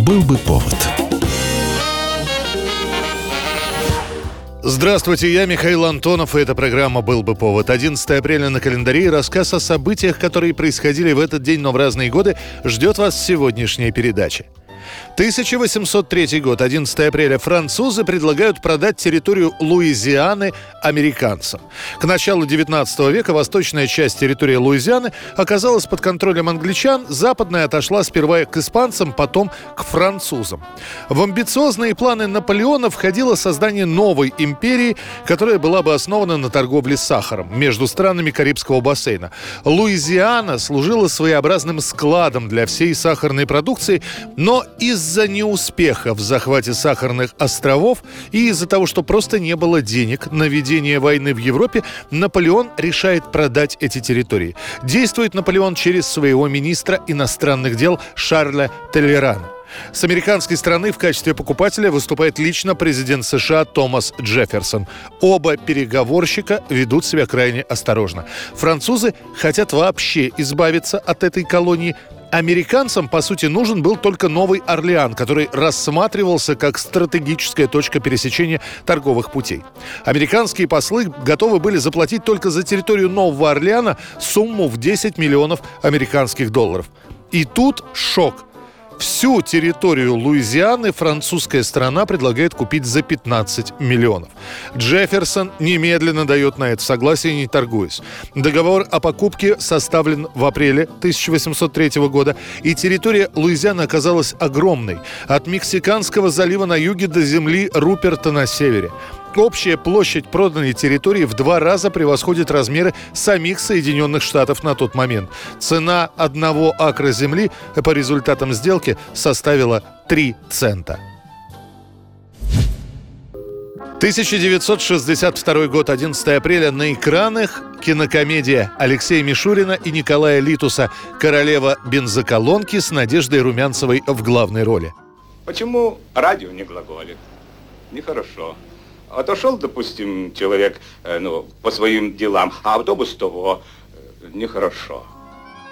Был бы повод. Здравствуйте, я Михаил Антонов, и эта программа «Был бы повод». 11 апреля на календаре и рассказ о событиях, которые происходили в этот день, но в разные годы, ждет вас в сегодняшней передаче. 1803 год, 11 апреля. Французы предлагают продать территорию Луизианы американцам. К началу 19 века восточная часть территории Луизианы оказалась под контролем англичан, западная отошла сперва к испанцам, потом к французам. В амбициозные планы Наполеона входило создание новой империи, которая была бы основана на торговле сахаром между странами Карибского бассейна. Луизиана служила своеобразным складом для всей сахарной продукции, но из-за неуспеха в захвате сахарных островов и из-за того, что просто не было денег на ведение войны в Европе, Наполеон решает продать эти территории. Действует Наполеон через своего министра иностранных дел Шарля Толерана. С американской стороны в качестве покупателя выступает лично президент США Томас Джефферсон. Оба переговорщика ведут себя крайне осторожно. Французы хотят вообще избавиться от этой колонии, Американцам, по сути, нужен был только Новый Орлеан, который рассматривался как стратегическая точка пересечения торговых путей. Американские послы готовы были заплатить только за территорию Нового Орлеана сумму в 10 миллионов американских долларов. И тут шок – Всю территорию Луизианы французская страна предлагает купить за 15 миллионов. Джефферсон немедленно дает на это согласие, не торгуясь. Договор о покупке составлен в апреле 1803 года, и территория Луизианы оказалась огромной. От Мексиканского залива на юге до земли Руперта на севере. Общая площадь проданной территории в два раза превосходит размеры самих Соединенных Штатов на тот момент. Цена одного акра земли по результатам сделки составила 3 цента. 1962 год, 11 апреля. На экранах кинокомедия Алексея Мишурина и Николая Литуса «Королева бензоколонки» с Надеждой Румянцевой в главной роли. Почему радио не глаголит? Нехорошо. Отошел, допустим, человек э, ну, по своим делам, а автобус того э, нехорошо.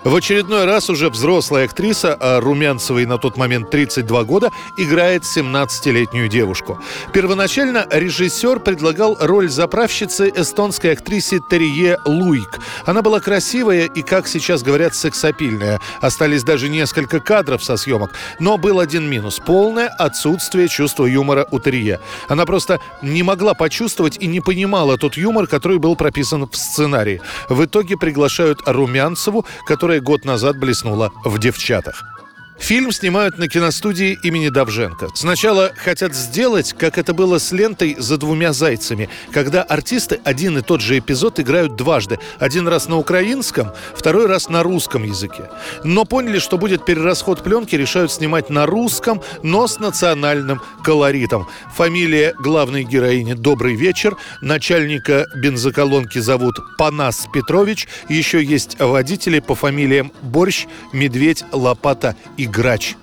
В очередной раз уже взрослая актриса, а Румянцевой на тот момент 32 года, играет 17-летнюю девушку. Первоначально режиссер предлагал роль заправщицы эстонской актрисе Терье Луик. Она была красивая и, как сейчас говорят, сексапильная. Остались даже несколько кадров со съемок. Но был один минус – полное отсутствие чувства юмора у Терье. Она просто не могла почувствовать и не понимала тот юмор, который был прописан в сценарии. В итоге приглашают Румянцеву, которая которая год назад блеснула в «Девчатах». Фильм снимают на киностудии имени Давженко. Сначала хотят сделать, как это было с лентой «За двумя зайцами», когда артисты один и тот же эпизод играют дважды. Один раз на украинском, второй раз на русском языке. Но поняли, что будет перерасход пленки, решают снимать на русском, но с национальным колоритом. Фамилия главной героини «Добрый вечер», начальника бензоколонки зовут Панас Петрович, еще есть водители по фамилиям Борщ, Медведь, Лопата и грач.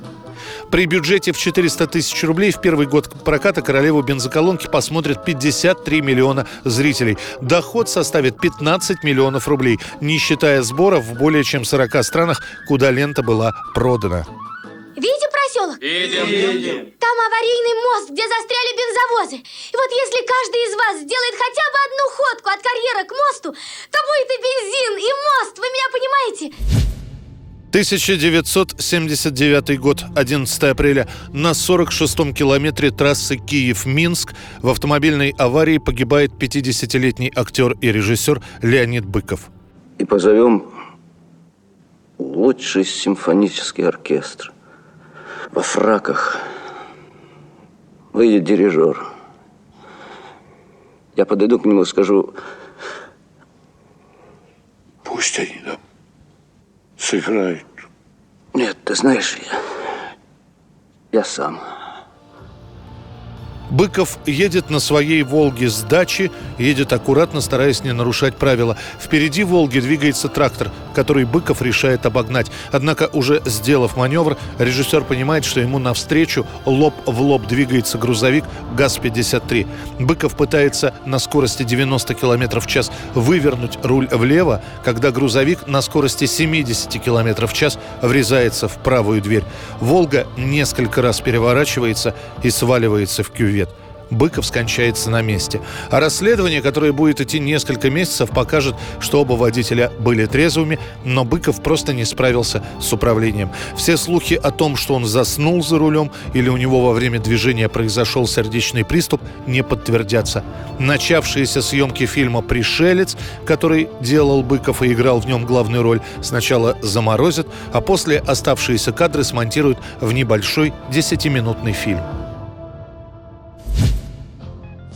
При бюджете в 400 тысяч рублей в первый год проката «Королеву бензоколонки» посмотрят 53 миллиона зрителей. Доход составит 15 миллионов рублей, не считая сборов в более чем 40 странах, куда лента была продана. Видите проселок? Видим. Видим. Там аварийный мост, где застряли бензовозы. И вот если каждый из вас сделает хотя бы одну ходку от карьера к мосту, то будет и бензин, и мост, вы меня понимаете? 1979 год, 11 апреля. На 46-м километре трассы Киев-Минск в автомобильной аварии погибает 50-летний актер и режиссер Леонид Быков. И позовем лучший симфонический оркестр. Во фраках выйдет дирижер. Я подойду к нему и скажу... Пусть они, да, сыграют. Нет, ты знаешь, я, я сам. Быков едет на своей «Волге» с дачи, едет аккуратно, стараясь не нарушать правила. Впереди «Волги» двигается трактор, который Быков решает обогнать. Однако, уже сделав маневр, режиссер понимает, что ему навстречу лоб в лоб двигается грузовик ГАЗ-53. Быков пытается на скорости 90 км в час вывернуть руль влево, когда грузовик на скорости 70 км в час врезается в правую дверь. «Волга» несколько раз переворачивается и сваливается в кювет. Быков скончается на месте. А расследование, которое будет идти несколько месяцев, покажет, что оба водителя были трезвыми, но Быков просто не справился с управлением. Все слухи о том, что он заснул за рулем или у него во время движения произошел сердечный приступ, не подтвердятся. Начавшиеся съемки фильма «Пришелец», который делал Быков и играл в нем главную роль, сначала заморозят, а после оставшиеся кадры смонтируют в небольшой десятиминутный фильм.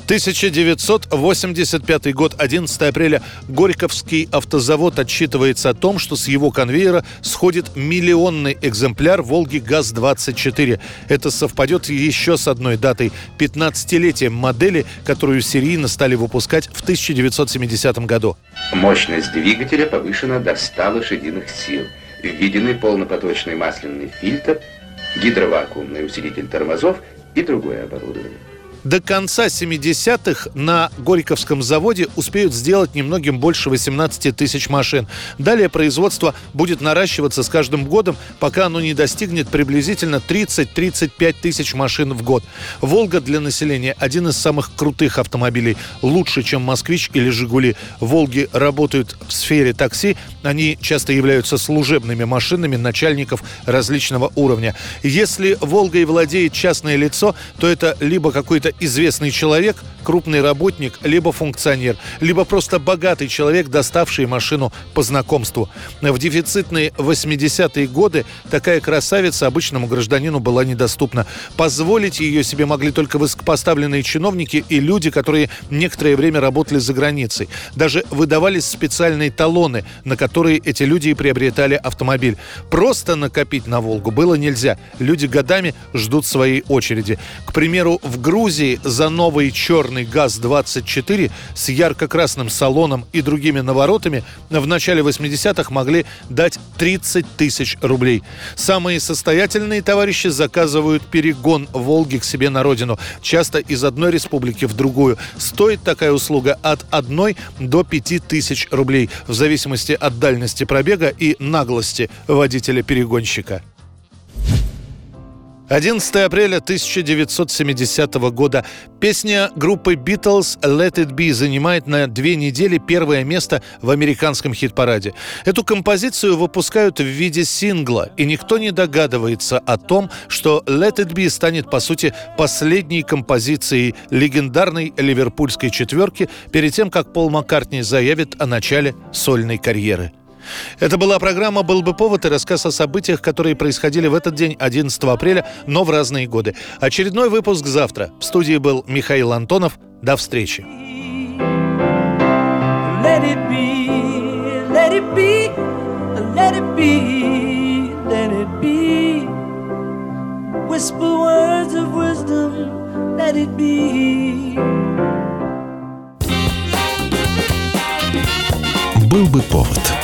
1985 год, 11 апреля. Горьковский автозавод отчитывается о том, что с его конвейера сходит миллионный экземпляр «Волги ГАЗ-24». Это совпадет еще с одной датой – 15-летием модели, которую серийно стали выпускать в 1970 году. Мощность двигателя повышена до 100 лошадиных сил. Введены полнопоточный масляный фильтр, гидровакуумный усилитель тормозов и другое оборудование. До конца 70-х на Горьковском заводе успеют сделать немногим больше 18 тысяч машин. Далее производство будет наращиваться с каждым годом, пока оно не достигнет приблизительно 30-35 тысяч машин в год. «Волга» для населения – один из самых крутых автомобилей. Лучше, чем «Москвич» или «Жигули». «Волги» работают в сфере такси. Они часто являются служебными машинами начальников различного уровня. Если «Волгой» владеет частное лицо, то это либо какой-то это известный человек, крупный работник, либо функционер, либо просто богатый человек, доставший машину по знакомству. В дефицитные 80-е годы такая красавица обычному гражданину была недоступна. Позволить ее себе могли только высокопоставленные чиновники и люди, которые некоторое время работали за границей. Даже выдавались специальные талоны, на которые эти люди и приобретали автомобиль. Просто накопить на «Волгу» было нельзя. Люди годами ждут своей очереди. К примеру, в Грузии Грузии за новый черный ГАЗ-24 с ярко-красным салоном и другими наворотами в начале 80-х могли дать 30 тысяч рублей. Самые состоятельные товарищи заказывают перегон «Волги» к себе на родину, часто из одной республики в другую. Стоит такая услуга от 1 до 5 тысяч рублей, в зависимости от дальности пробега и наглости водителя-перегонщика. 11 апреля 1970 года. Песня группы Beatles «Let It Be» занимает на две недели первое место в американском хит-параде. Эту композицию выпускают в виде сингла, и никто не догадывается о том, что «Let It Be» станет, по сути, последней композицией легендарной ливерпульской четверки перед тем, как Пол Маккартни заявит о начале сольной карьеры. Это была программа «Был бы повод» и рассказ о событиях, которые происходили в этот день, 11 апреля, но в разные годы. Очередной выпуск завтра. В студии был Михаил Антонов. До встречи. Let it be, let it be, let it be, let it be. Whisper words of wisdom, let it be. Был бы повод.